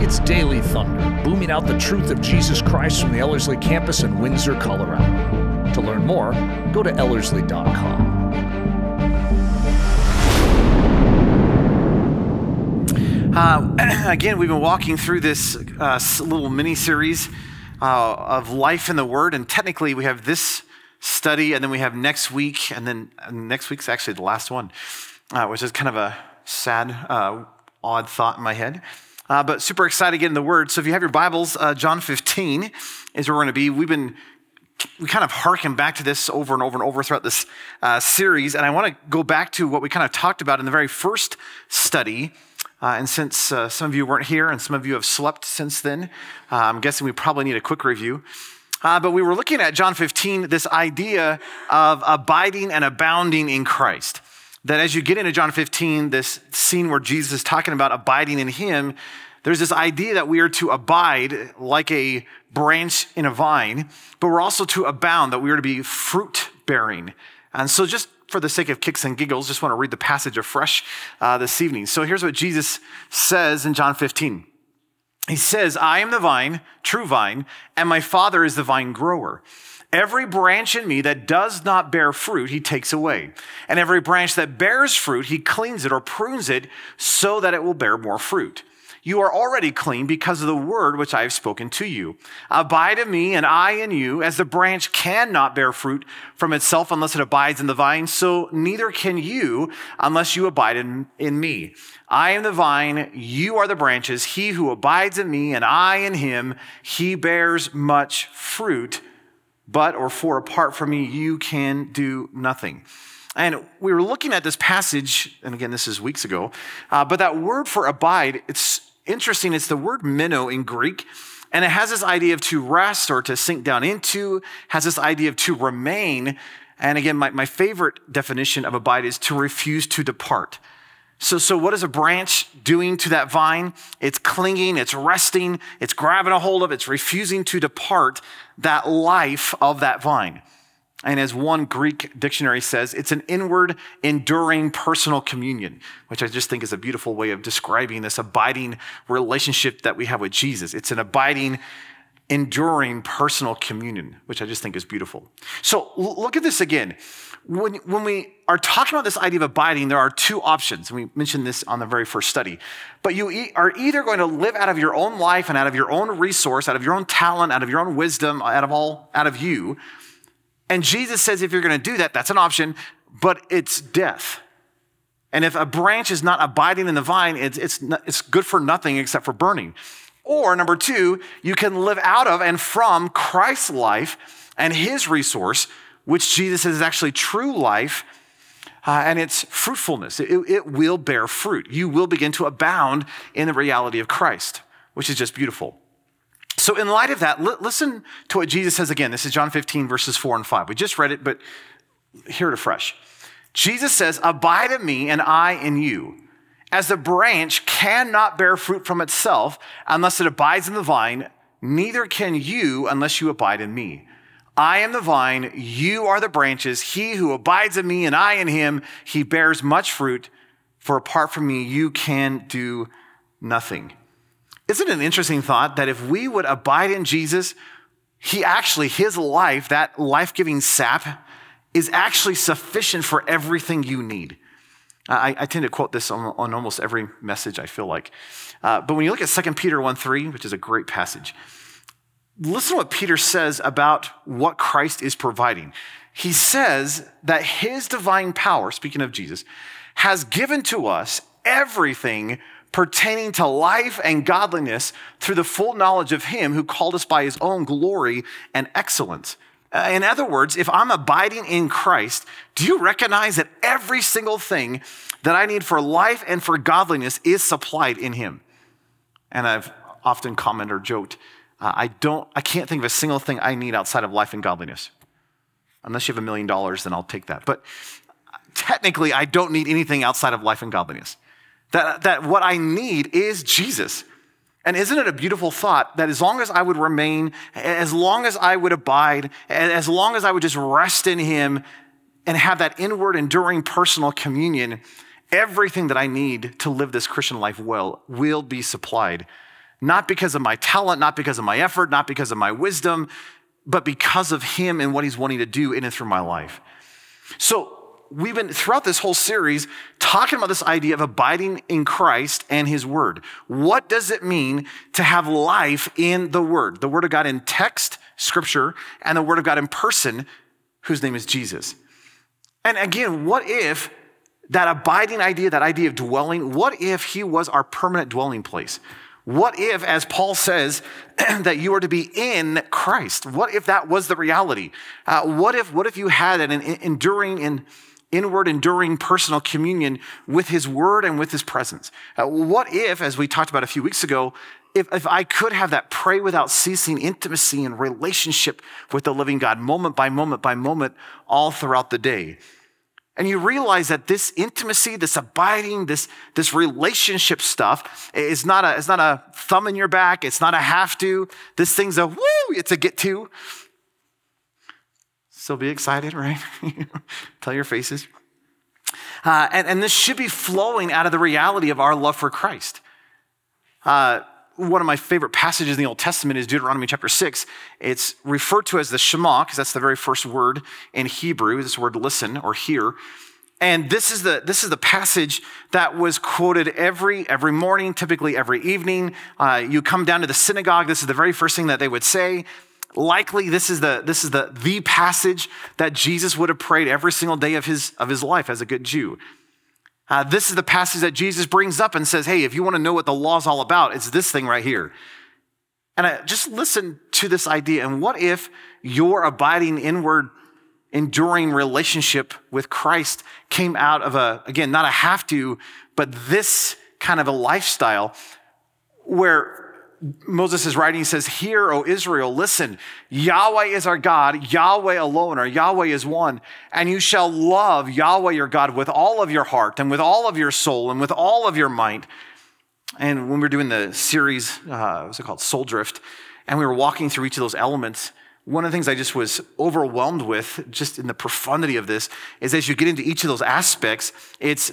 It's Daily Thunder, booming out the truth of Jesus Christ from the Ellerslie campus in Windsor, Colorado. To learn more, go to Ellerslie.com. Uh, again, we've been walking through this uh, little mini series uh, of life in the Word, and technically, we have this study, and then we have next week, and then next week's actually the last one, uh, which is kind of a sad, uh, odd thought in my head. Uh, but super excited to get in the Word. So if you have your Bibles, John 15 is where we're going to be. We've been we kind of harken back to this over and over and over throughout this series, and I want to go back to what we kind of talked about in the very first study uh, and since uh, some of you weren't here and some of you have slept since then, uh, I'm guessing we probably need a quick review. Uh, but we were looking at John 15, this idea of abiding and abounding in Christ. That as you get into John 15, this scene where Jesus is talking about abiding in Him, there's this idea that we are to abide like a branch in a vine, but we're also to abound, that we are to be fruit bearing. And so just for the sake of kicks and giggles, just want to read the passage afresh uh, this evening. So here's what Jesus says in John 15. He says, I am the vine, true vine, and my Father is the vine grower. Every branch in me that does not bear fruit, he takes away. And every branch that bears fruit, he cleans it or prunes it so that it will bear more fruit. You are already clean because of the word which I have spoken to you. Abide in me, and I in you, as the branch cannot bear fruit from itself unless it abides in the vine, so neither can you unless you abide in, in me. I am the vine, you are the branches. He who abides in me, and I in him, he bears much fruit. But, or for apart from me, you can do nothing. And we were looking at this passage, and again, this is weeks ago, uh, but that word for abide, it's interesting. It's the word meno in Greek, and it has this idea of to rest or to sink down into, has this idea of to remain. And again, my, my favorite definition of abide is to refuse to depart. So, so what is a branch doing to that vine? It's clinging, it's resting, it's grabbing a hold of, it's refusing to depart that life of that vine. And as one Greek dictionary says, it's an inward, enduring personal communion, which I just think is a beautiful way of describing this abiding relationship that we have with Jesus. It's an abiding, enduring personal communion, which I just think is beautiful. So look at this again. When, when we are talking about this idea of abiding, there are two options. And We mentioned this on the very first study. But you are either going to live out of your own life and out of your own resource, out of your own talent, out of your own wisdom, out of all, out of you, and Jesus says if you're going to do that, that's an option, but it's death. And if a branch is not abiding in the vine, it's, it's, it's good for nothing except for burning. Or number two, you can live out of and from Christ's life and his resource, which Jesus says is actually true life, uh, and it's fruitfulness. It, it will bear fruit. You will begin to abound in the reality of Christ, which is just beautiful. So, in light of that, listen to what Jesus says again. This is John 15, verses 4 and 5. We just read it, but hear it afresh. Jesus says, Abide in me, and I in you. As the branch cannot bear fruit from itself unless it abides in the vine, neither can you unless you abide in me. I am the vine, you are the branches. He who abides in me and I in him, he bears much fruit, for apart from me, you can do nothing. Isn't it an interesting thought that if we would abide in Jesus, he actually, his life, that life giving sap, is actually sufficient for everything you need. I, I, tend to quote this on, on, almost every message, I feel like. Uh, but when you look at 2 Peter 1 3, which is a great passage, listen to what Peter says about what Christ is providing. He says that his divine power, speaking of Jesus, has given to us everything pertaining to life and godliness through the full knowledge of Him who called us by His own glory and excellence. Uh, in other words, if I'm abiding in Christ, do you recognize that every single thing that I need for life and for godliness is supplied in Him? And I've often commented or joked, uh, I don't, I can't think of a single thing I need outside of life and godliness. Unless you have a million dollars, then I'll take that. But technically, I don't need anything outside of life and godliness. That, that what I need is Jesus. And isn't it a beautiful thought that as long as I would remain, as long as I would abide, as long as I would just rest in Him and have that inward, enduring personal communion, everything that I need to live this Christian life well will be supplied. Not because of my talent, not because of my effort, not because of my wisdom, but because of Him and what He's wanting to do in and through my life. So, we've been throughout this whole series talking about this idea of abiding in Christ and His Word. What does it mean to have life in the Word? The Word of God in text, Scripture, and the Word of God in person, whose name is Jesus. And again, what if that abiding idea, that idea of dwelling, what if He was our permanent dwelling place? What if, as Paul says, that you are to be in Christ? What if that was the reality? Uh, what if what if you had an enduring and inward, enduring personal communion with His Word and with His presence? Uh, what if, as we talked about a few weeks ago, if, if I could have that pray without ceasing intimacy and relationship with the living God, moment by moment by moment, all throughout the day? And you realize that this intimacy, this abiding, this, this relationship stuff is not, a, it's not a thumb in your back. It's not a have to. This thing's a woo, it's a get to. So be excited, right? Tell your faces. Uh, and, and this should be flowing out of the reality of our love for Christ. Uh, one of my favorite passages in the Old Testament is Deuteronomy chapter 6. It's referred to as the Shema, because that's the very first word in Hebrew, this word listen or hear. And this is the, this is the passage that was quoted every, every morning, typically every evening. Uh, you come down to the synagogue, this is the very first thing that they would say. Likely, this is the, this is the, the passage that Jesus would have prayed every single day of his, of his life as a good Jew. Uh, this is the passage that Jesus brings up and says, hey, if you want to know what the law is all about, it's this thing right here. And I, just listen to this idea. And what if your abiding inward, enduring relationship with Christ came out of a, again, not a have to, but this kind of a lifestyle where Moses is writing, he says, Hear, O Israel, listen, Yahweh is our God, Yahweh alone, or Yahweh is one, and you shall love Yahweh your God with all of your heart and with all of your soul and with all of your mind. And when we were doing the series, uh, what's it called? Soul Drift, and we were walking through each of those elements, one of the things I just was overwhelmed with, just in the profundity of this, is as you get into each of those aspects, it's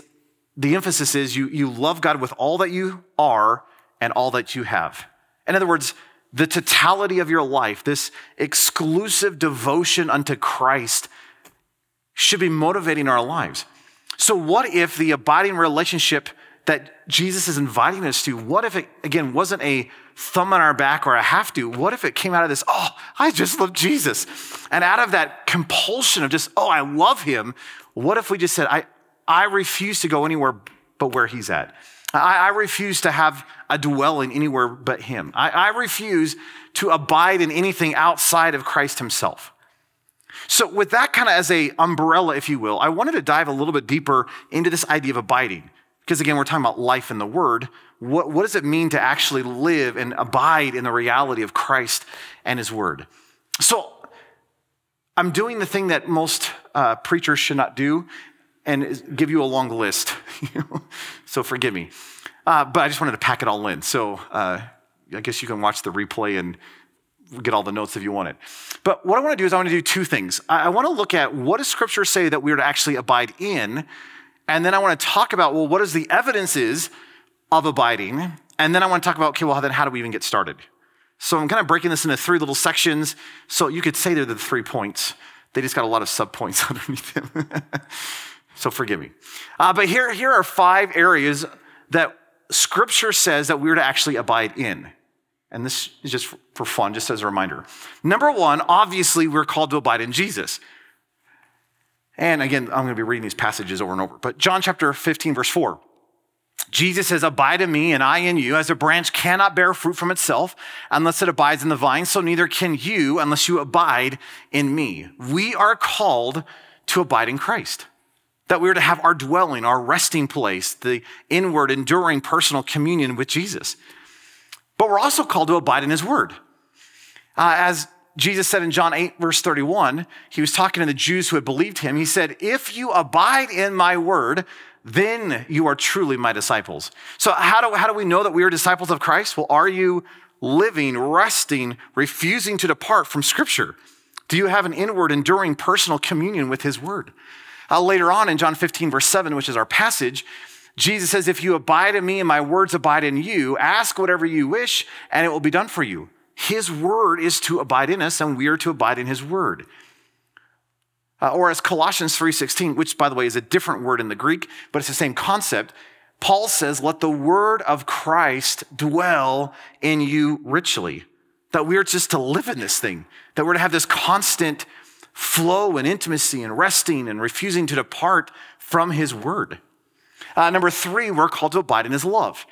the emphasis is you, you love God with all that you are and all that you have. In other words, the totality of your life, this exclusive devotion unto Christ, should be motivating our lives. So, what if the abiding relationship that Jesus is inviting us to, what if it, again, wasn't a thumb on our back or a have to? What if it came out of this, oh, I just love Jesus? And out of that compulsion of just, oh, I love him, what if we just said, I, I refuse to go anywhere but where he's at? I, I refuse to have a dwelling anywhere but Him. I, I refuse to abide in anything outside of Christ Himself. So, with that kind of as a umbrella, if you will, I wanted to dive a little bit deeper into this idea of abiding. Because again, we're talking about life in the Word. What, what does it mean to actually live and abide in the reality of Christ and His Word? So, I'm doing the thing that most uh, preachers should not do and give you a long list. so, forgive me. Uh, but I just wanted to pack it all in. So uh, I guess you can watch the replay and get all the notes if you want it. But what I want to do is I want to do two things. I, I want to look at what does Scripture say that we are to actually abide in, and then I want to talk about well, what is the evidence is of abiding, and then I want to talk about okay, well, then how do we even get started? So I'm kind of breaking this into three little sections. So you could say they're the three points. They just got a lot of subpoints underneath them. so forgive me. Uh, but here, here are five areas that scripture says that we're to actually abide in. And this is just for fun, just as a reminder. Number one, obviously, we're called to abide in Jesus. And again, I'm going to be reading these passages over and over. But John chapter 15, verse 4. Jesus says, Abide in me and I in you, as a branch cannot bear fruit from itself unless it abides in the vine, so neither can you unless you abide in me. We are called to abide in Christ that we are to have our dwelling, our resting place, the inward, enduring personal communion with Jesus. But we're also called to abide in his word. Uh, as Jesus said in John 8, verse 31, he was talking to the Jews who had believed him. He said, If you abide in my word, then you are truly my disciples. So, how do, how do we know that we are disciples of Christ? Well, are you living, resting, refusing to depart from Scripture? Do you have an inward, enduring personal communion with his word? Uh, later on in John 15, verse 7, which is our passage, Jesus says, If you abide in me and my words abide in you, ask whatever you wish and it will be done for you. His word is to abide in us and we are to abide in his word. Uh, or as Colossians 3:16, which by the way is a different word in the Greek, but it's the same concept. Paul says, "Let the word of Christ dwell in you richly." That we're just to live in this thing, that we're to have this constant flow and intimacy and resting and refusing to depart from his word. Uh, number three, we're called to abide in his love.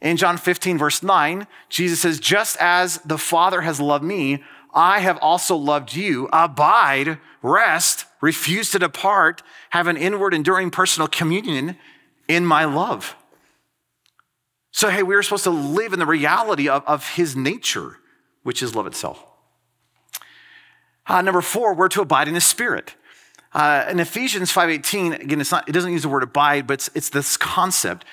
In John 15, verse 9, Jesus says, Just as the Father has loved me, I have also loved you. Abide, rest, refuse to depart, have an inward, enduring personal communion in my love. So, hey, we are supposed to live in the reality of, of his nature, which is love itself. Uh, number four, we're to abide in the spirit. Uh, in Ephesians 5.18, again, it's not, it doesn't use the word abide, but it's, it's this concept.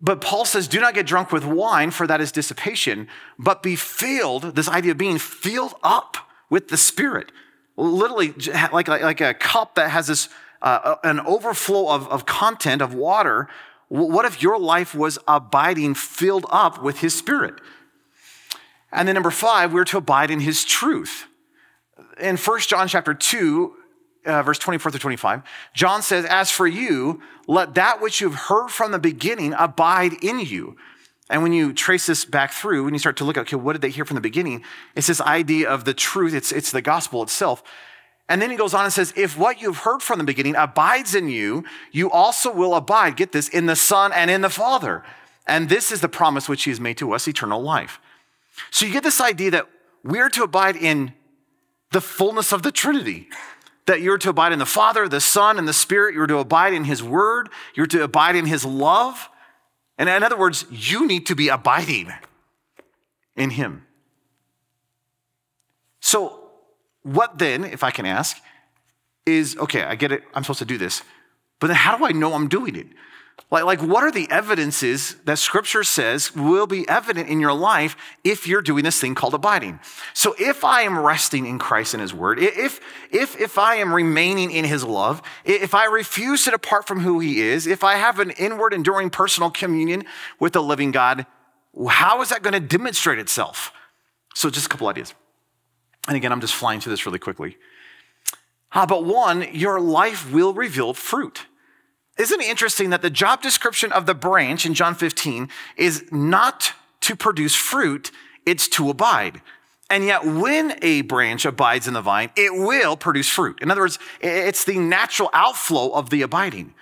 But Paul says, do not get drunk with wine, for that is dissipation, but be filled, this idea of being filled up with the Spirit. Literally, like, like, like a cup that has this, uh, an overflow of, of content, of water. What if your life was abiding, filled up with His Spirit? And then number five, we're to abide in His truth. In 1 John chapter 2, uh, verse 24 through 25, John says, As for you, let that which you've heard from the beginning abide in you. And when you trace this back through, when you start to look at, okay, what did they hear from the beginning? It's this idea of the truth, it's, it's the gospel itself. And then he goes on and says, If what you've heard from the beginning abides in you, you also will abide, get this, in the Son and in the Father. And this is the promise which he has made to us eternal life. So you get this idea that we're to abide in the fullness of the Trinity that you're to abide in the Father, the Son, and the Spirit. You're to abide in His Word. You're to abide in His love. And in other words, you need to be abiding in Him. So, what then, if I can ask, is okay, I get it, I'm supposed to do this, but then how do I know I'm doing it? Like, like, what are the evidences that scripture says will be evident in your life if you're doing this thing called abiding? So if I am resting in Christ and his word, if, if, if I am remaining in his love, if I refuse to depart from who he is, if I have an inward, enduring personal communion with the living God, how is that going to demonstrate itself? So just a couple ideas. And again, I'm just flying through this really quickly. Uh, but one, your life will reveal fruit. Isn't it interesting that the job description of the branch in John 15 is not to produce fruit, it's to abide. And yet, when a branch abides in the vine, it will produce fruit. In other words, it's the natural outflow of the abiding.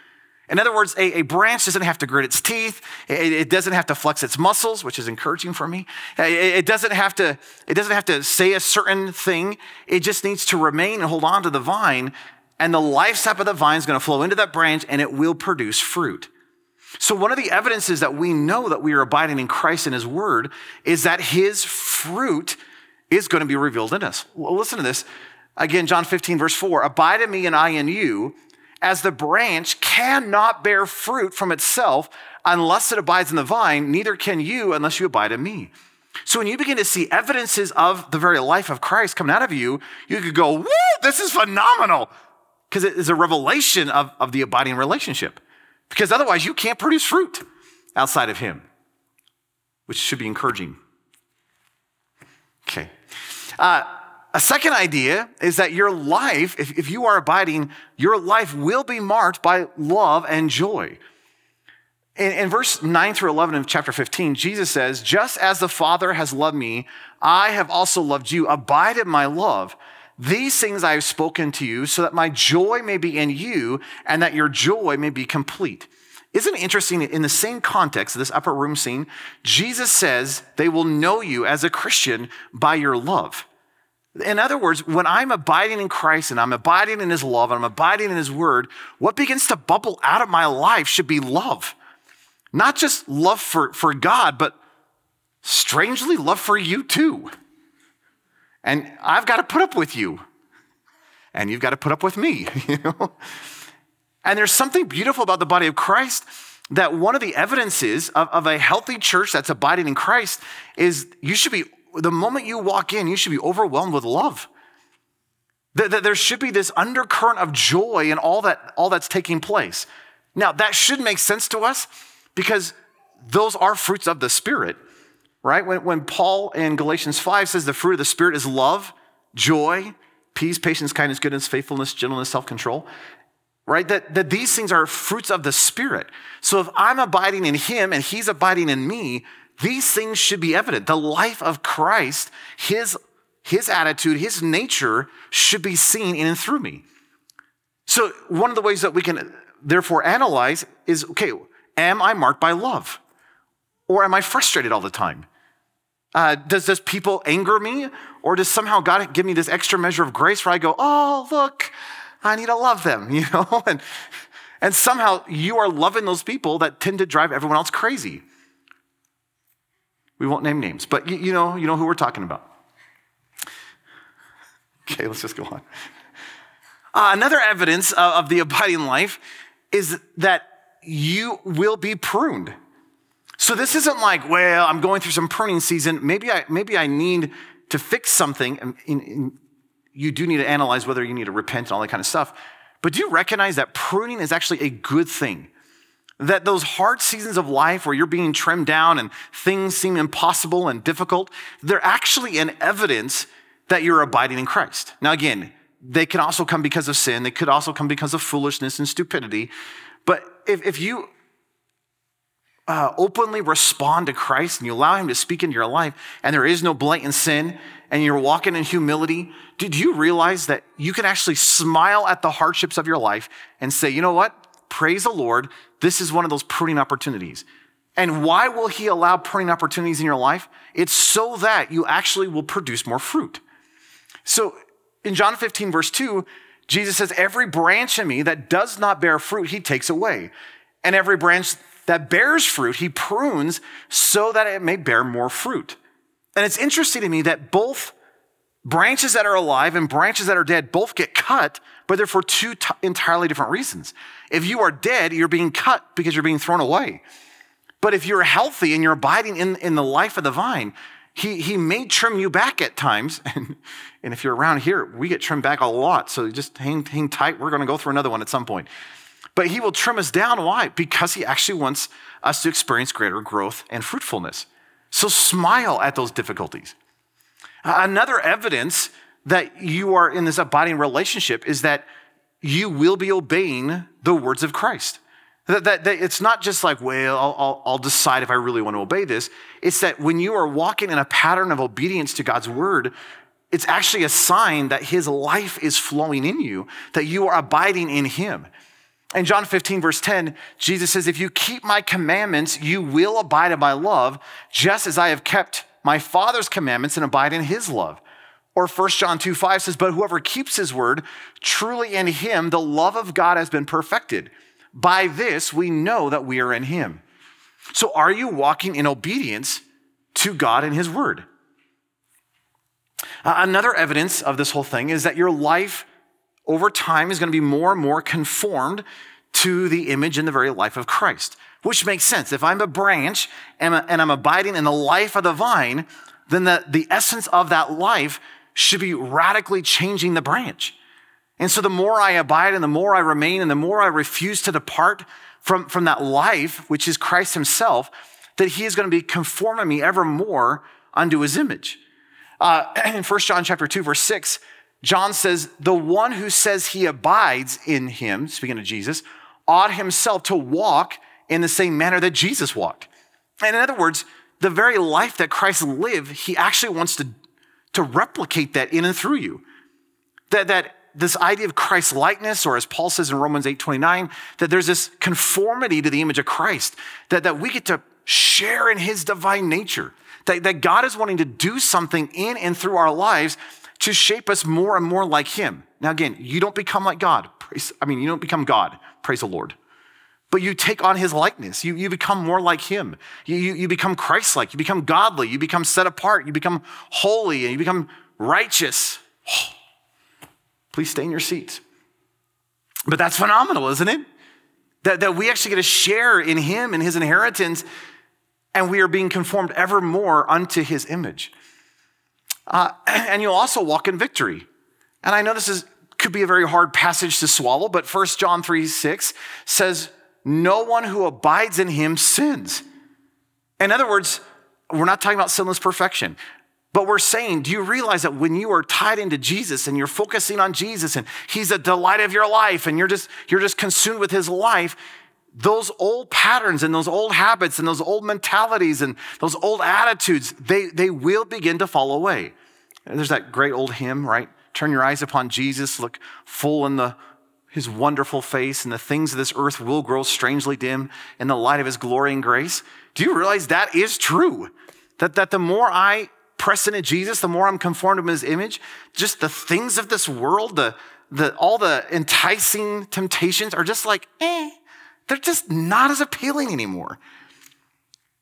In other words, a, a branch doesn't have to grit its teeth. It, it, doesn't have to flex its muscles, which is encouraging for me. It, it, doesn't have to, it doesn't have to say a certain thing. It just needs to remain and hold on to the vine and the life sap of the vine is going to flow into that branch and it will produce fruit. So, one of the evidences that we know that we are abiding in Christ and His Word is that His fruit is going to be revealed in us. Well, listen to this. Again, John 15, verse 4 Abide in me and I in you, as the branch cannot bear fruit from itself unless it abides in the vine, neither can you unless you abide in me. So when you begin to see evidences of the very life of Christ coming out of you, you could go, woo, this is phenomenal because it is a revelation of, of the abiding relationship. Because otherwise, you can't produce fruit outside of Him, which should be encouraging. Okay. Uh, a second idea is that your life, if, if you are abiding, your life will be marked by love and joy. In, in, verse 9 through 11 of chapter 15, Jesus says, Just as the Father has loved me, I have also loved you. Abide in my love. These things I have spoken to you so that my joy may be in you and that your joy may be complete. Isn't it interesting in the same context of this upper room scene? Jesus says they will know you as a Christian by your love. In other words, when I'm abiding in Christ and I'm abiding in his love and I'm abiding in his word, what begins to bubble out of my life should be love. Not just love for, for God, but strangely, love for you too. And I've got to put up with you. And you've got to put up with me, you know? And there's something beautiful about the body of Christ that one of the evidences of, of a healthy church that's abiding in Christ is you should be, the moment you walk in, you should be overwhelmed with love. That, that there should be this undercurrent of joy in all, that, all that's taking place. Now, that should make sense to us because those are fruits of the Spirit, right? When, when Paul in Galatians 5 says the fruit of the Spirit is love, joy, peace, patience, kindness, goodness, faithfulness, gentleness, self control, right? That, that these things are fruits of the Spirit. So if I'm abiding in Him and He's abiding in me, these things should be evident. The life of Christ, His, his attitude, His nature should be seen in and through me. So one of the ways that we can therefore analyze is okay, am I marked by love? Or am I frustrated all the time? Uh, does, does people anger me? Or does somehow God give me this extra measure of grace where I go, oh, look, I need to love them, you know? and, and somehow you are loving those people that tend to drive everyone else crazy. We won't name names, but you, you know, you know who we're talking about. Okay, let's just go on. Uh, another evidence of, of the abiding life is that you will be pruned. So this isn't like, well, I'm going through some pruning season. Maybe I, maybe I need to fix something. And, and you do need to analyze whether you need to repent and all that kind of stuff. But do you recognize that pruning is actually a good thing? That those hard seasons of life where you're being trimmed down and things seem impossible and difficult, they're actually an evidence that you're abiding in Christ. Now, again, they can also come because of sin. They could also come because of foolishness and stupidity. But if, if you uh, openly respond to Christ and you allow Him to speak into your life, and there is no blatant sin, and you're walking in humility, did you realize that you can actually smile at the hardships of your life and say, you know what? Praise the Lord. This is one of those pruning opportunities. And why will He allow pruning opportunities in your life? It's so that you actually will produce more fruit. So in John 15, verse 2, Jesus says, Every branch in me that does not bear fruit, He takes away. And every branch that bears fruit, he prunes so that it may bear more fruit. And it's interesting to me that both branches that are alive and branches that are dead both get cut, but they're for two t- entirely different reasons. If you are dead, you're being cut because you're being thrown away. But if you're healthy and you're abiding in, in the life of the vine, he, he may trim you back at times. And, and if you're around here, we get trimmed back a lot. So just hang, hang tight. We're going to go through another one at some point. But he will trim us down. Why? Because he actually wants us to experience greater growth and fruitfulness. So smile at those difficulties. Another evidence that you are in this abiding relationship is that you will be obeying the words of Christ. That, that, that it's not just like, well, I'll, I'll, I'll decide if I really want to obey this. It's that when you are walking in a pattern of obedience to God's word, it's actually a sign that his life is flowing in you, that you are abiding in him. In John 15, verse 10, Jesus says, If you keep my commandments, you will abide in my love, just as I have kept my Father's commandments and abide in his love. Or 1 John 2, 5 says, But whoever keeps his word, truly in him the love of God has been perfected. By this we know that we are in him. So are you walking in obedience to God and his word? Another evidence of this whole thing is that your life over time is going to be more and more conformed to the image and the very life of Christ, which makes sense. If I'm a branch and, I'm abiding in the life of the vine, then the, the essence of that life should be radically changing the branch. And so the more I abide and the more I remain and the more I refuse to depart from, from that life, which is Christ himself, that he is going to be conforming me ever more unto his image. Uh, in 1 John chapter 2, verse 6, John says, the one who says he abides in him, speaking of Jesus, ought himself to walk in the same manner that Jesus walked. And in other words, the very life that Christ lived, he actually wants to, to replicate that in and through you. That, that this idea of Christ likeness, or as Paul says in Romans 8 29, that there's this conformity to the image of Christ, that, that we get to share in his divine nature, that, that God is wanting to do something in and through our lives to shape us more and more like Him. Now, again, you don't become like God. Praise, I mean, you don't become God. Praise the Lord. But you take on His likeness. You, you become more like Him. You, you, you become Christ like. You become godly. You become set apart. You become holy and you become righteous. Please stay in your seats. But that's phenomenal, isn't it? That, that we actually get to share in Him and His inheritance, and we are being conformed ever more unto His image. Uh, and you'll also walk in victory. And I know this is, could be a very hard passage to swallow, but 1 John 3 6 says, No one who abides in him sins. In other words, we're not talking about sinless perfection. But we're saying, do you realize that when you are tied into Jesus and you're focusing on Jesus and he's a delight of your life and you're just, you're just consumed with his life, those old patterns and those old habits and those old mentalities and those old attitudes, they, they will begin to fall away. And there's that great old hymn, right? Turn your eyes upon Jesus, look full in the his wonderful face, and the things of this earth will grow strangely dim in the light of his glory and grace. Do you realize that is true? That, that the more I press into Jesus, the more I'm conformed to his image, just the things of this world, the, the, all the enticing temptations are just like, eh, they're just not as appealing anymore.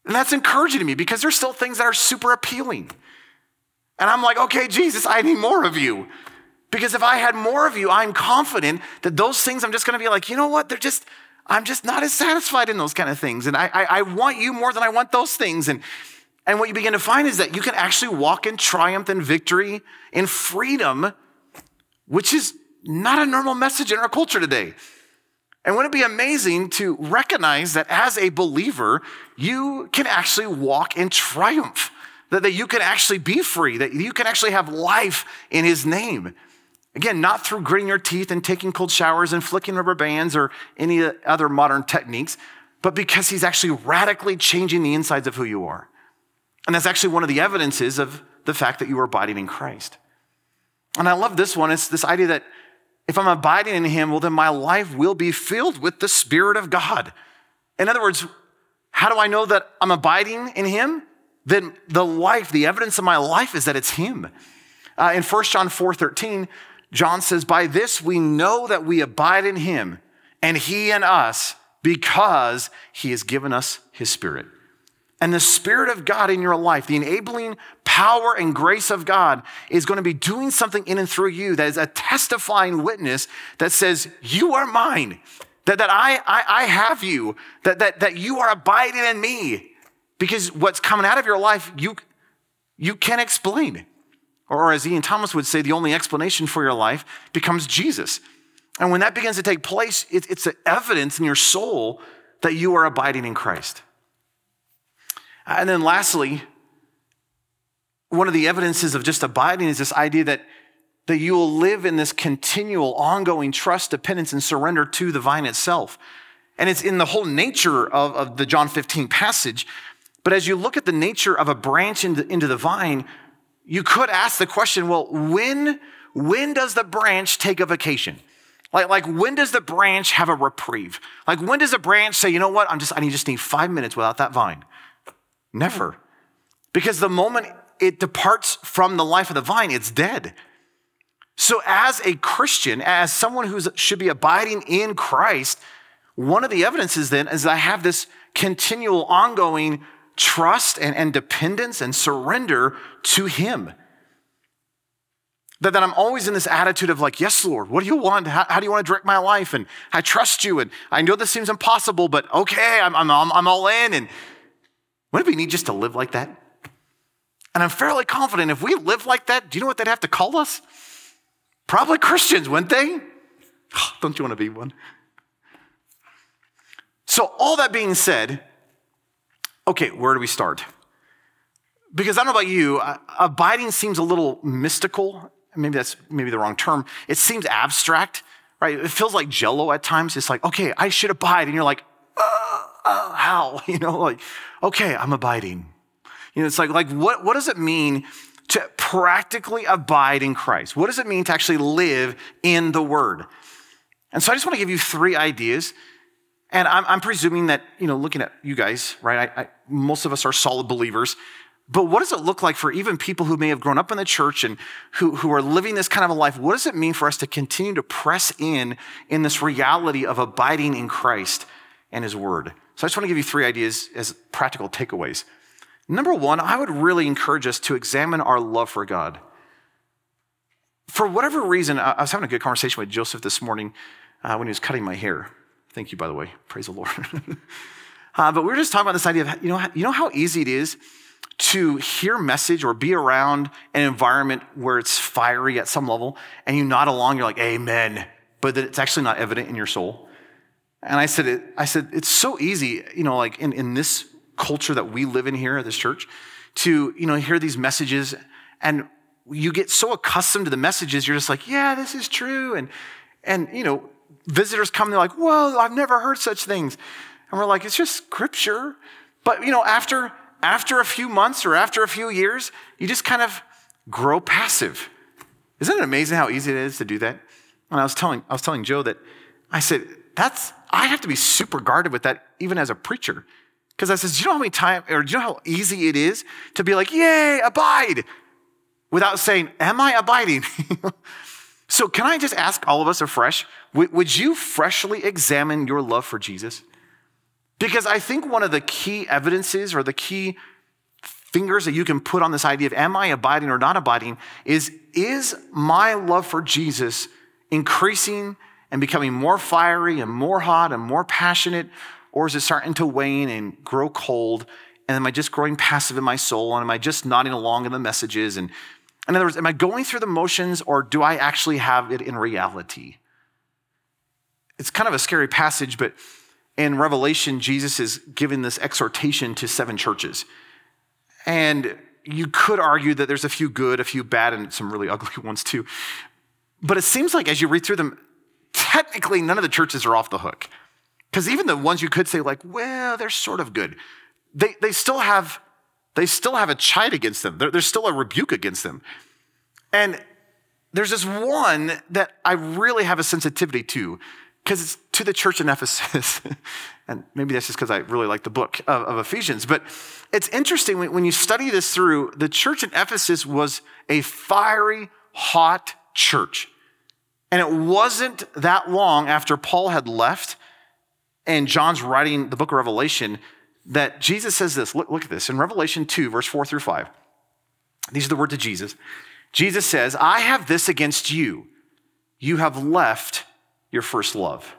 And that's encouraging to me because there's still things that are super appealing. And I'm like, okay, Jesus, I need more of you. Because if I had more of you, I'm confident that those things I'm just gonna be like, you know what? They're just, I'm just not as satisfied in those kind of things. And I, I, I want you more than I want those things. And and what you begin to find is that you can actually walk in triumph and victory in freedom, which is not a normal message in our culture today. And wouldn't it be amazing to recognize that as a believer, you can actually walk in triumph, that, that you can actually be free, that you can actually have life in his name. Again, not through gritting your teeth and taking cold showers and flicking rubber bands or any other modern techniques, but because he's actually radically changing the insides of who you are. And that's actually one of the evidences of the fact that you are abiding in Christ. And I love this one. It's this idea that if I'm abiding in Him, well, then my life will be filled with the Spirit of God. In other words, how do I know that I'm abiding in Him? Then the life, the evidence of my life is that it's Him. Uh, in 1 John 4 13, John says, By this we know that we abide in Him and He in us because He has given us His Spirit and the Spirit of God in your life, the enabling power and grace of God, is going to be doing something in and through you that is a testifying witness that says, You are mine, that, that I, I, I have you, that, that, that you are abiding in me. Because what's coming out of your life, you, you can't explain. Or as Ian Thomas would say, the only explanation for your life becomes Jesus. And when that begins to take place, it, it's the evidence in your soul that you are abiding in Christ. Uh, and then lastly, one of the evidences of just abiding is this idea that, that you will live in this continual, ongoing trust, dependence, and surrender to the vine itself. And it's in the whole nature of, of the John 15 passage. But as you look at the nature of a branch into, into the vine, you could ask the question well, when, when does the branch take a vacation? Like, like when does the branch have a reprieve? Like when does a branch say, you know what, I'm just, I need, just need five minutes without that vine? Never. Because the moment it departs from the life of the vine, it's dead. So, as a Christian, as someone who should be abiding in Christ, one of the evidences then is I have this continual, ongoing trust and, and dependence and surrender to Him. That, that I'm always in this attitude of like, yes, Lord, what do you want? How, how, do you want to direct my life? And I trust you. And I know this seems impossible, but okay, I'm, I'm, I'm all in. And wouldn't it be neat just to live like that? And I'm fairly confident if we live like that, do you know what they'd have to call us? Probably Christians, wouldn't they? don't you want to be one? So, all that being said, okay, where do we start? Because I don't know about you, abiding seems a little mystical. Maybe that's maybe the wrong term. It seems abstract, right? It feels like jello at times. It's like, okay, I should abide. And you're like, uh, how? You know, like, okay, I'm abiding. You know, it's like, like what, what does it mean to practically abide in Christ? What does it mean to actually live in the Word? And so I just want to give you three ideas. And I'm, I'm presuming that, you know, looking at you guys, right? I, I, most of us are solid believers. But what does it look like for even people who may have grown up in the church and who, who are living this kind of a life? What does it mean for us to continue to press in in this reality of abiding in Christ and His Word? So I just want to give you three ideas as practical takeaways. Number one, I would really encourage us to examine our love for God. For whatever reason, I was having a good conversation with Joseph this morning uh, when he was cutting my hair. Thank you, by the way. Praise the Lord. uh, but we were just talking about this idea of, you know, you know how easy it is to hear message or be around an environment where it's fiery at some level and you nod along, you're like, amen, but that it's actually not evident in your soul? And I said, I said, it's so easy, you know, like in, in this culture that we live in here at this church, to, you know, hear these messages and you get so accustomed to the messages, you're just like, yeah, this is true. And, and, you know, visitors come, they're like, whoa, I've never heard such things. And we're like, it's just scripture. But, you know, after, after a few months or after a few years, you just kind of grow passive. Isn't it amazing how easy it is to do that? And I was telling, I was telling Joe that I said, that's, I have to be super guarded with that even as a preacher. Because I said, do you know how many times, or do you know how easy it is to be like, yay, abide, without saying, am I abiding? so can I just ask all of us afresh, would you freshly examine your love for Jesus? Because I think one of the key evidences or the key fingers that you can put on this idea of am I abiding or not abiding is is my love for Jesus increasing and becoming more fiery and more hot and more passionate? Or is it starting to wane and grow cold? And am I just growing passive in my soul? And am I just nodding along in the messages? And in other words, am I going through the motions or do I actually have it in reality? It's kind of a scary passage, but in Revelation, Jesus is giving this exhortation to seven churches. And you could argue that there's a few good, a few bad, and some really ugly ones too. But it seems like as you read through them, technically none of the churches are off the hook. Because even the ones you could say, like, well, they're sort of good, they, they still have they still have a chide against them. There, there's still a rebuke against them. And there's this one that I really have a sensitivity to because it's to the church in Ephesus. and maybe that's just because I really like the book of, of Ephesians. But it's interesting when, when you study this through, the church in Ephesus was a fiery, hot church. And it wasn't that long after Paul had left and John's writing the book of Revelation that Jesus says this. Look, look at this in Revelation 2, verse 4 through 5. These are the words of Jesus. Jesus says, I have this against you. You have left your first love.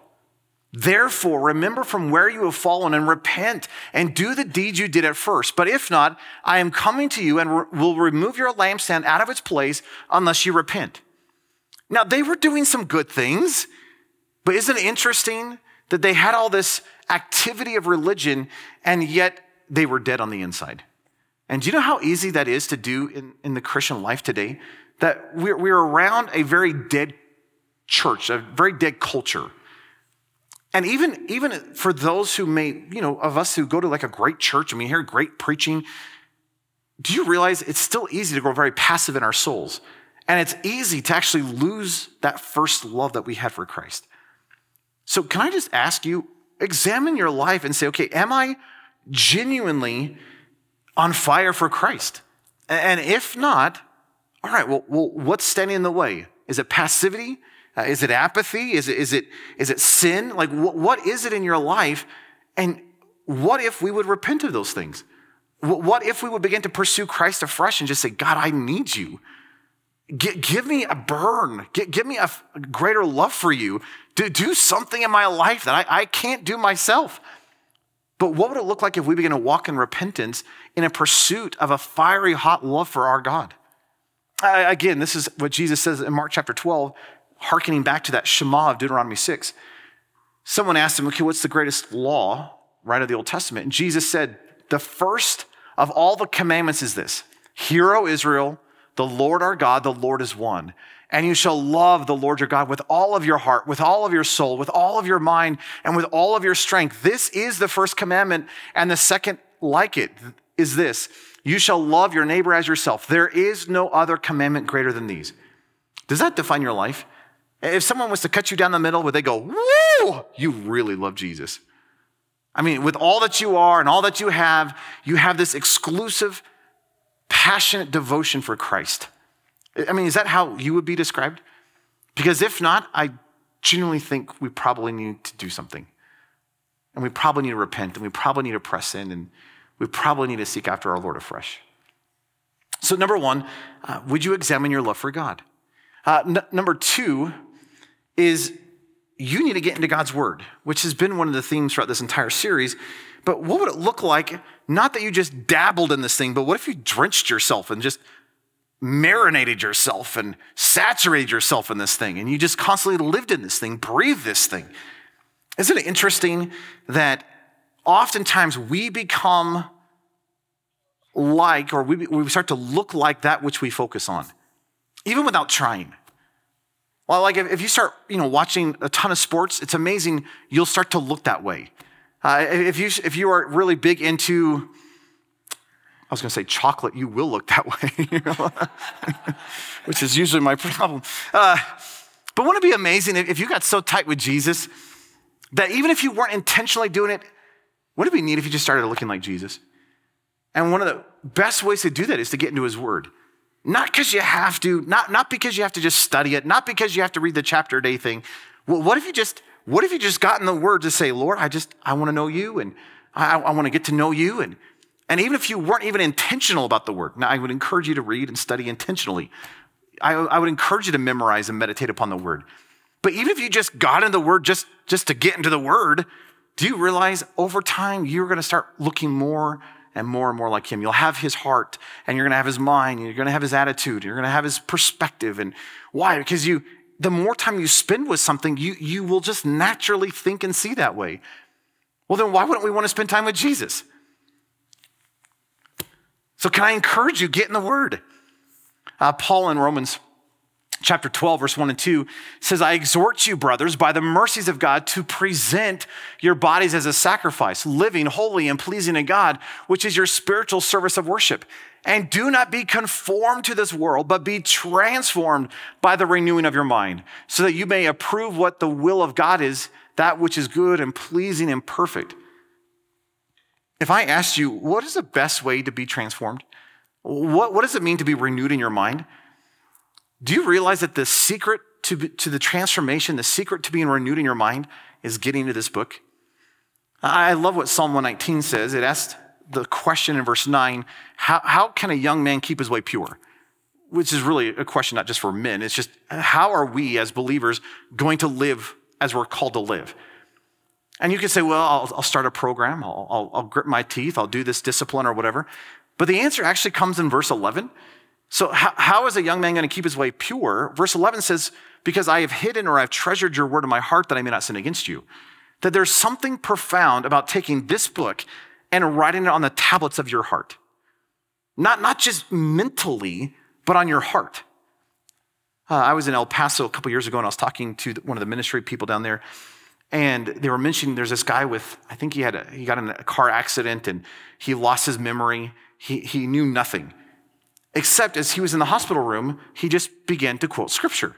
Therefore, remember from where you have fallen and repent and do the deeds you did at first. But if not, I am coming to you and re- will remove your lampstand out of its place unless you repent. Now, they were doing some good things, but isn't it interesting that they had all this activity of religion and yet they were dead on the inside? And do you know how easy that is to do in, in the Christian life today? That we're, we're around a very dead church, a very dead culture. And even, even for those who may, you know, of us who go to like a great church and we hear great preaching, do you realize it's still easy to grow very passive in our souls? And it's easy to actually lose that first love that we had for Christ. So, can I just ask you, examine your life and say, okay, am I genuinely on fire for Christ? And if not, all right, well, well what's standing in the way? Is it passivity? Uh, is it apathy? Is it, is it, is it sin? Like, wh- what is it in your life? And what if we would repent of those things? What if we would begin to pursue Christ afresh and just say, God, I need you. G- give me a burn. G- give me a greater love for you. Do, do something in my life that I, I can't do myself. But what would it look like if we begin to walk in repentance in a pursuit of a fiery, hot love for our God? again, this is what Jesus says in Mark chapter 12 hearkening back to that Shema of Deuteronomy 6, someone asked him, okay, what's the greatest law, right, of the Old Testament? And Jesus said, the first of all the commandments is this Hear, O Israel, the Lord our God, the Lord is one. And you shall love the Lord your God with all of your heart, with all of your soul, with all of your mind, and with all of your strength. This is the first commandment. And the second, like it, is this You shall love your neighbor as yourself. There is no other commandment greater than these. Does that define your life? If someone was to cut you down the middle, would they go, woo, you really love Jesus? I mean, with all that you are and all that you have, you have this exclusive, passionate devotion for Christ. I mean, is that how you would be described? Because if not, I genuinely think we probably need to do something. And we probably need to repent and we probably need to press in and we probably need to seek after our Lord afresh. So, number one, uh, would you examine your love for God? Uh, n- number two is you need to get into God's word, which has been one of the themes throughout this entire series. But what would it look like? Not that you just dabbled in this thing, but what if you drenched yourself and just marinated yourself and saturated yourself in this thing and you just constantly lived in this thing, breathed this thing? Isn't it interesting that oftentimes we become like, or we, we start to look like that which we focus on, even without trying? Well, like if, you start, you know, watching a ton of sports, it's amazing. You'll start to look that way. Uh, if you if you are really big into, I was going to say chocolate, you will look that way, which is usually my problem. Uh, but wouldn't it be amazing if, if you got so tight with Jesus that even if you weren't intentionally doing it, wouldn't it be neat if you just started looking like Jesus? And one of the best ways to do that is to get into His Word. Not because you have to, not, not because you have to just study it, not because you have to read the chapter a day thing. Well, what if you just, what if you just got in the word to say, Lord, I just, I want to know you and I, I want to get to know you. And, and even if you weren't even intentional about the word, now I would encourage you to read and study intentionally. I, I would encourage you to memorize and meditate upon the word. But even if you just got in the word just, just to get into the word, do you realize over time you're going to start looking more and more and more like him. You'll have his heart and you're going to have his mind and you're going to have his attitude. and You're going to have his perspective. And why? Because you, the more time you spend with something, you, you will just naturally think and see that way. Well, then why wouldn't we want to spend time with Jesus? So, can I encourage you, get in the Word? Uh, Paul in Romans chapter 12, verse 1 and 2 says, I exhort you, brothers, by the mercies of God, to present your bodies as a sacrifice, living, holy, and pleasing to God, which is your spiritual service of worship. And do not be conformed to this world, but be transformed by the renewing of your mind, so that you may approve what the will of God is, that which is good and pleasing and perfect. If I asked you, what is the best way to be transformed? What, what does it mean to be renewed in your mind? Do you realize that the secret to, to the transformation, the secret to being renewed in your mind is getting to this book? I love what Psalm 119 says. It asks the question in verse 9 how, how can a young man keep his way pure? Which is really a question not just for men, it's just how are we as believers going to live as we're called to live? And you can say, well, I'll, I'll start a program, I'll, I'll, I'll grit my teeth, I'll do this discipline or whatever. But the answer actually comes in verse 11. So, how, how is a young man going to keep his way pure? Verse 11 says, Because I have hidden or I've treasured your word in my heart that I may not sin against you. That there's something profound about taking this book and writing it on the tablets of your heart. Not, not just mentally, but on your heart. Uh, I was in El Paso a couple years ago and I was talking to one of the ministry people down there. And they were mentioning there's this guy with, I think he had a, he got in a car accident and he lost his memory. He, he knew nothing. Except as he was in the hospital room, he just began to quote scripture.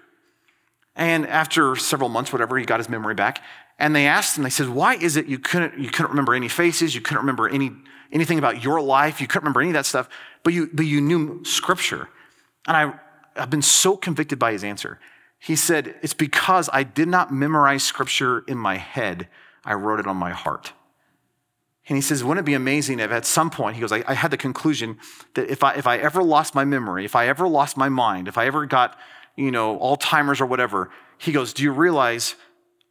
And after several months, whatever, he got his memory back. And they asked him, they said, why is it you couldn't, you couldn't remember any faces? You couldn't remember any, anything about your life. You couldn't remember any of that stuff, but you, but you knew scripture. And I, I've been so convicted by his answer. He said, it's because I did not memorize scripture in my head. I wrote it on my heart. And he says, wouldn't it be amazing if at some point, he goes, I, I, had the conclusion that if I, if I ever lost my memory, if I ever lost my mind, if I ever got, you know, Alzheimer's or whatever, he goes, do you realize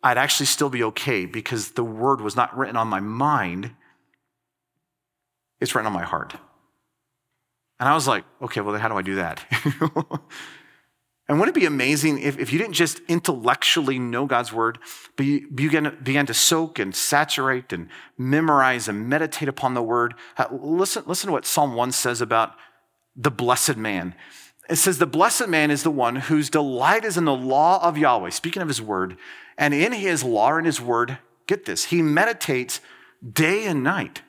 I'd actually still be okay because the word was not written on my mind, it's written on my heart. And I was like, okay, well, then how do I do that? And wouldn't it be amazing if, if you didn't just intellectually know God's word, but you began, began to soak and saturate and memorize and meditate upon the word? Uh, listen, listen to what Psalm 1 says about the blessed man. It says, The blessed man is the one whose delight is in the law of Yahweh, speaking of his word, and in his law and his word, get this, he meditates day and night.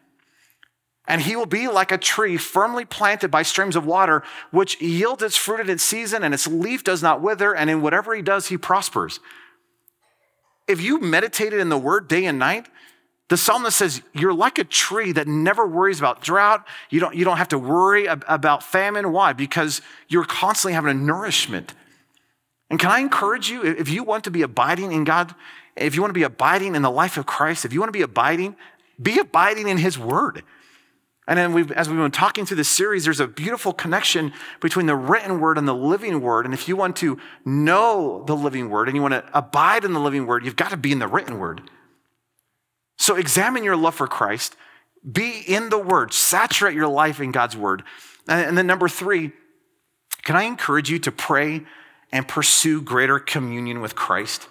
And he will be like a tree firmly planted by streams of water, which yields its fruit at its season, and its leaf does not wither, and in whatever he does, he prospers. If you meditated in the word day and night, the psalmist says, You're like a tree that never worries about drought. You don't, you don't have to worry about famine. Why? Because you're constantly having a nourishment. And can I encourage you, if you want to be abiding in God, if you want to be abiding in the life of Christ, if you want to be abiding, be abiding in His Word. And then we've, as we've been talking through this series, there's a beautiful connection between the written word and the living word. And if you want to know the living word and you want to abide in the living word, you've got to be in the written word. So examine your love for Christ, be in the word, saturate your life in God's word. And then number three, can I encourage you to pray and pursue greater communion with Christ?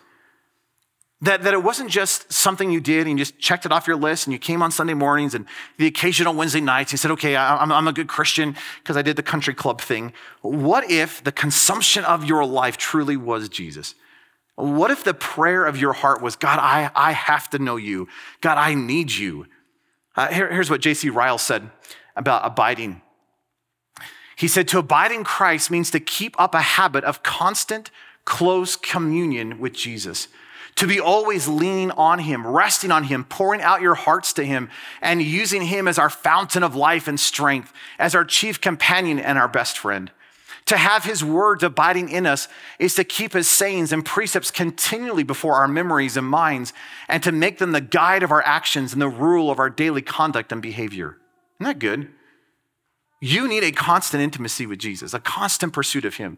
That, that it wasn't just something you did and you just checked it off your list and you came on Sunday mornings and the occasional Wednesday nights. You said, okay, I'm, I'm a good Christian because I did the country club thing. What if the consumption of your life truly was Jesus? What if the prayer of your heart was, God, I, I have to know you. God, I need you. Uh, here, here's what J.C. Ryle said about abiding. He said, to abide in Christ means to keep up a habit of constant, close communion with Jesus to be always leaning on Him, resting on Him, pouring out your hearts to Him, and using Him as our fountain of life and strength, as our chief companion and our best friend. To have His words abiding in us is to keep His sayings and precepts continually before our memories and minds, and to make them the guide of our actions and the rule of our daily conduct and behavior. Isn't that good? You need a constant intimacy with Jesus, a constant pursuit of Him.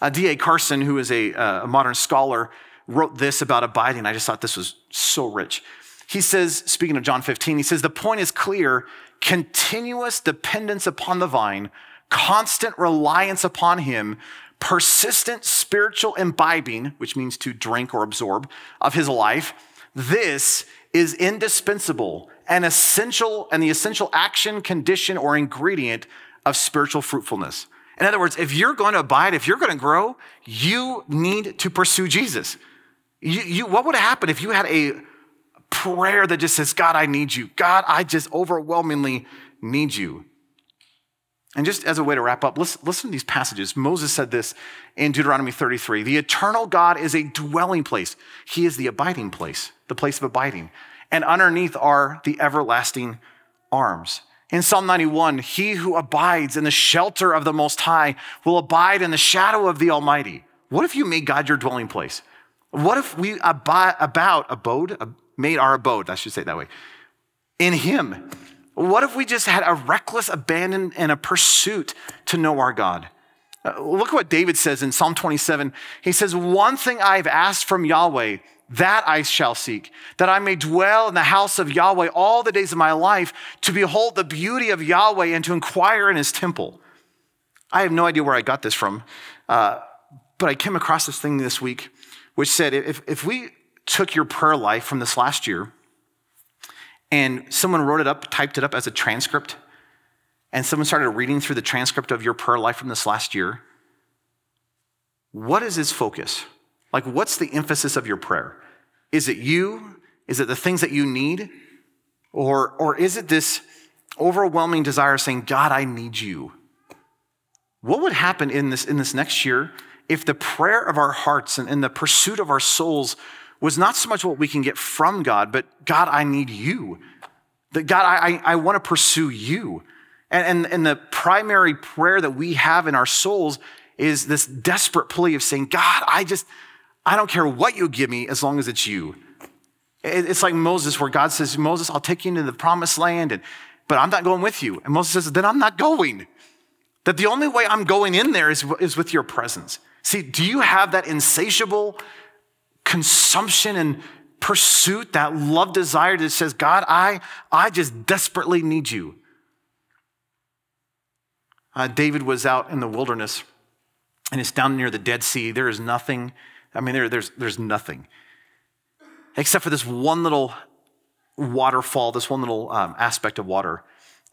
Uh, D.A. Carson, who is a, uh, a modern scholar, wrote this about abiding. I just thought this was so rich. He says, speaking of John 15, he says, the point is clear continuous dependence upon the vine, constant reliance upon him, persistent spiritual imbibing, which means to drink or absorb, of his life. This is indispensable and essential and the essential action, condition, or ingredient of spiritual fruitfulness. In other words, if you're going to abide, if you're going to grow, you need to pursue Jesus. You, you, what would happen if you had a prayer that just says, God, I need you. God, I just overwhelmingly need you. And just as a way to wrap up, listen, listen to these passages. Moses said this in Deuteronomy 33 The eternal God is a dwelling place, He is the abiding place, the place of abiding. And underneath are the everlasting arms. In Psalm 91, he who abides in the shelter of the Most High will abide in the shadow of the Almighty. What if you made God your dwelling place? What if we about, abode, made our abode, I should say it that way, in Him? What if we just had a reckless abandon and a pursuit to know our God? Uh, look at what David says in Psalm 27. He says, One thing I've asked from Yahweh, that I shall seek, that I may dwell in the house of Yahweh all the days of my life, to behold the beauty of Yahweh and to inquire in his temple. I have no idea where I got this from, uh, but I came across this thing this week which said if, if we took your prayer life from this last year and someone wrote it up, typed it up as a transcript, and someone started reading through the transcript of your prayer life from this last year, what is its focus? Like, what's the emphasis of your prayer? Is it you? Is it the things that you need? Or, or is it this overwhelming desire saying, God, I need you? What would happen in this, in this next year if the prayer of our hearts and, and the pursuit of our souls was not so much what we can get from God, but God, I need you. That God, I, I, I want to pursue you. And, and, and the primary prayer that we have in our souls is this desperate plea of saying, God, I just, I don't care what you give me as long as it's you. It's like Moses, where God says, Moses, I'll take you into the promised land, and, but I'm not going with you. And Moses says, then I'm not going. That the only way I'm going in there is, is with your presence. See, do you have that insatiable consumption and pursuit, that love desire that says, God, I, I just desperately need you? Uh, David was out in the wilderness and it's down near the Dead Sea. There is nothing, I mean, there, there's, there's nothing except for this one little waterfall, this one little um, aspect of water.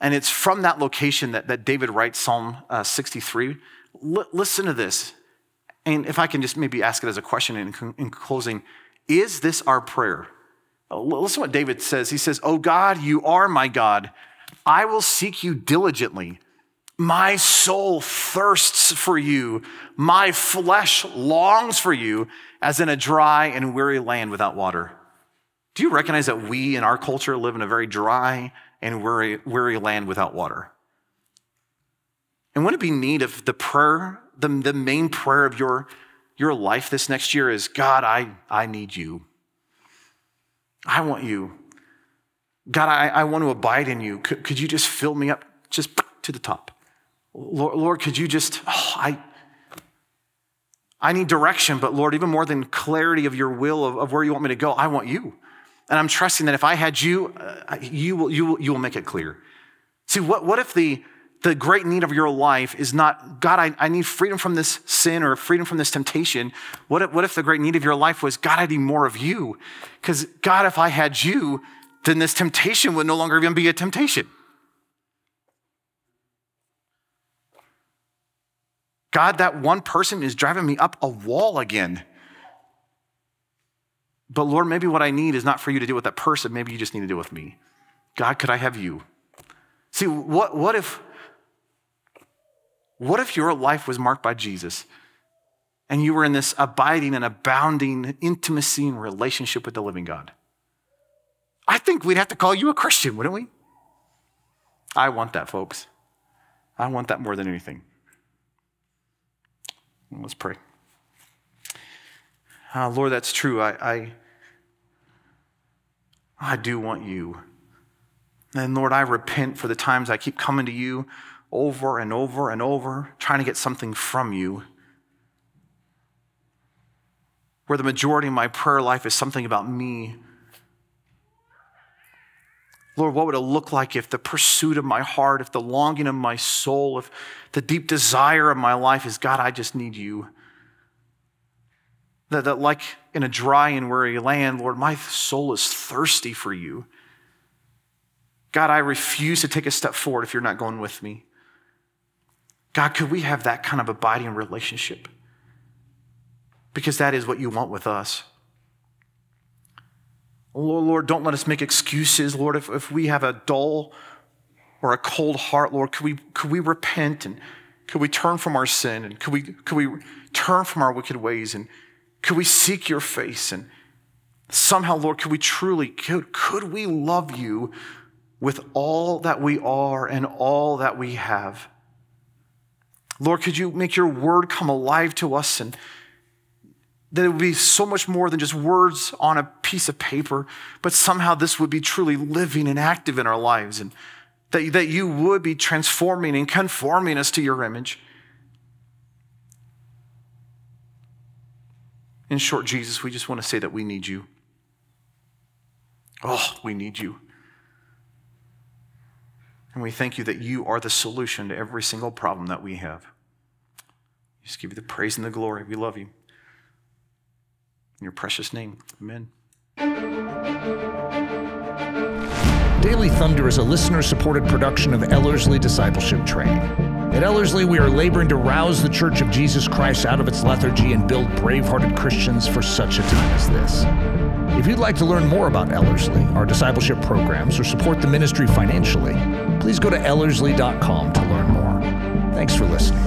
And it's from that location that, that David writes Psalm uh, 63. L- listen to this. And if I can just maybe ask it as a question in, in closing, is this our prayer? Uh, listen to what David says. He says, Oh God, you are my God. I will seek you diligently. My soul thirsts for you. My flesh longs for you as in a dry and weary land without water. Do you recognize that we in our culture live in a very dry and weary, weary land without water? And wouldn't it be neat if the prayer the, the main prayer of your, your life this next year is God, I, I need you. I want you. God, I, I want to abide in you. Could, could you just fill me up just to the top? Lord, Lord could you just, oh, I, I need direction, but Lord, even more than clarity of your will of, of where you want me to go, I want you. And I'm trusting that if I had you, uh, you, will, you, will, you will make it clear. See, what, what if the, the great need of your life is not, God, I, I need freedom from this sin or freedom from this temptation? What if, what if the great need of your life was, God, I need more of you? Because, God, if I had you, then this temptation would no longer even be a temptation. God, that one person is driving me up a wall again. But Lord, maybe what I need is not for you to deal with that person. Maybe you just need to deal with me. God, could I have you? See, what, what if what if your life was marked by Jesus and you were in this abiding and abounding intimacy and relationship with the living God? I think we'd have to call you a Christian, wouldn't we? I want that, folks. I want that more than anything. Let's pray. Uh, Lord, that's true. I, I, I do want you. And Lord, I repent for the times I keep coming to you over and over and over, trying to get something from you. Where the majority of my prayer life is something about me. Lord, what would it look like if the pursuit of my heart, if the longing of my soul, if the deep desire of my life is, God, I just need you? That, that like in a dry and weary land, Lord, my soul is thirsty for you. God, I refuse to take a step forward if you're not going with me. God, could we have that kind of abiding relationship? Because that is what you want with us. Lord, Lord, don't let us make excuses. Lord, if, if we have a dull or a cold heart, Lord, could we, could we repent and could we turn from our sin and could we, could we turn from our wicked ways and could we seek your face and somehow, Lord, could we truly, could, could we love you with all that we are and all that we have? Lord, could you make your word come alive to us and that it would be so much more than just words on a piece of paper, but somehow this would be truly living and active in our lives, and that, that you would be transforming and conforming us to your image. In short, Jesus, we just want to say that we need you. Oh, we need you. And we thank you that you are the solution to every single problem that we have. Just give you the praise and the glory. We love you. In your precious name, amen. Daily Thunder is a listener supported production of Ellerslie Discipleship Training. At Ellerslie, we are laboring to rouse the Church of Jesus Christ out of its lethargy and build brave hearted Christians for such a time as this. If you'd like to learn more about Ellerslie, our discipleship programs, or support the ministry financially, please go to ellerslie.com to learn more. Thanks for listening.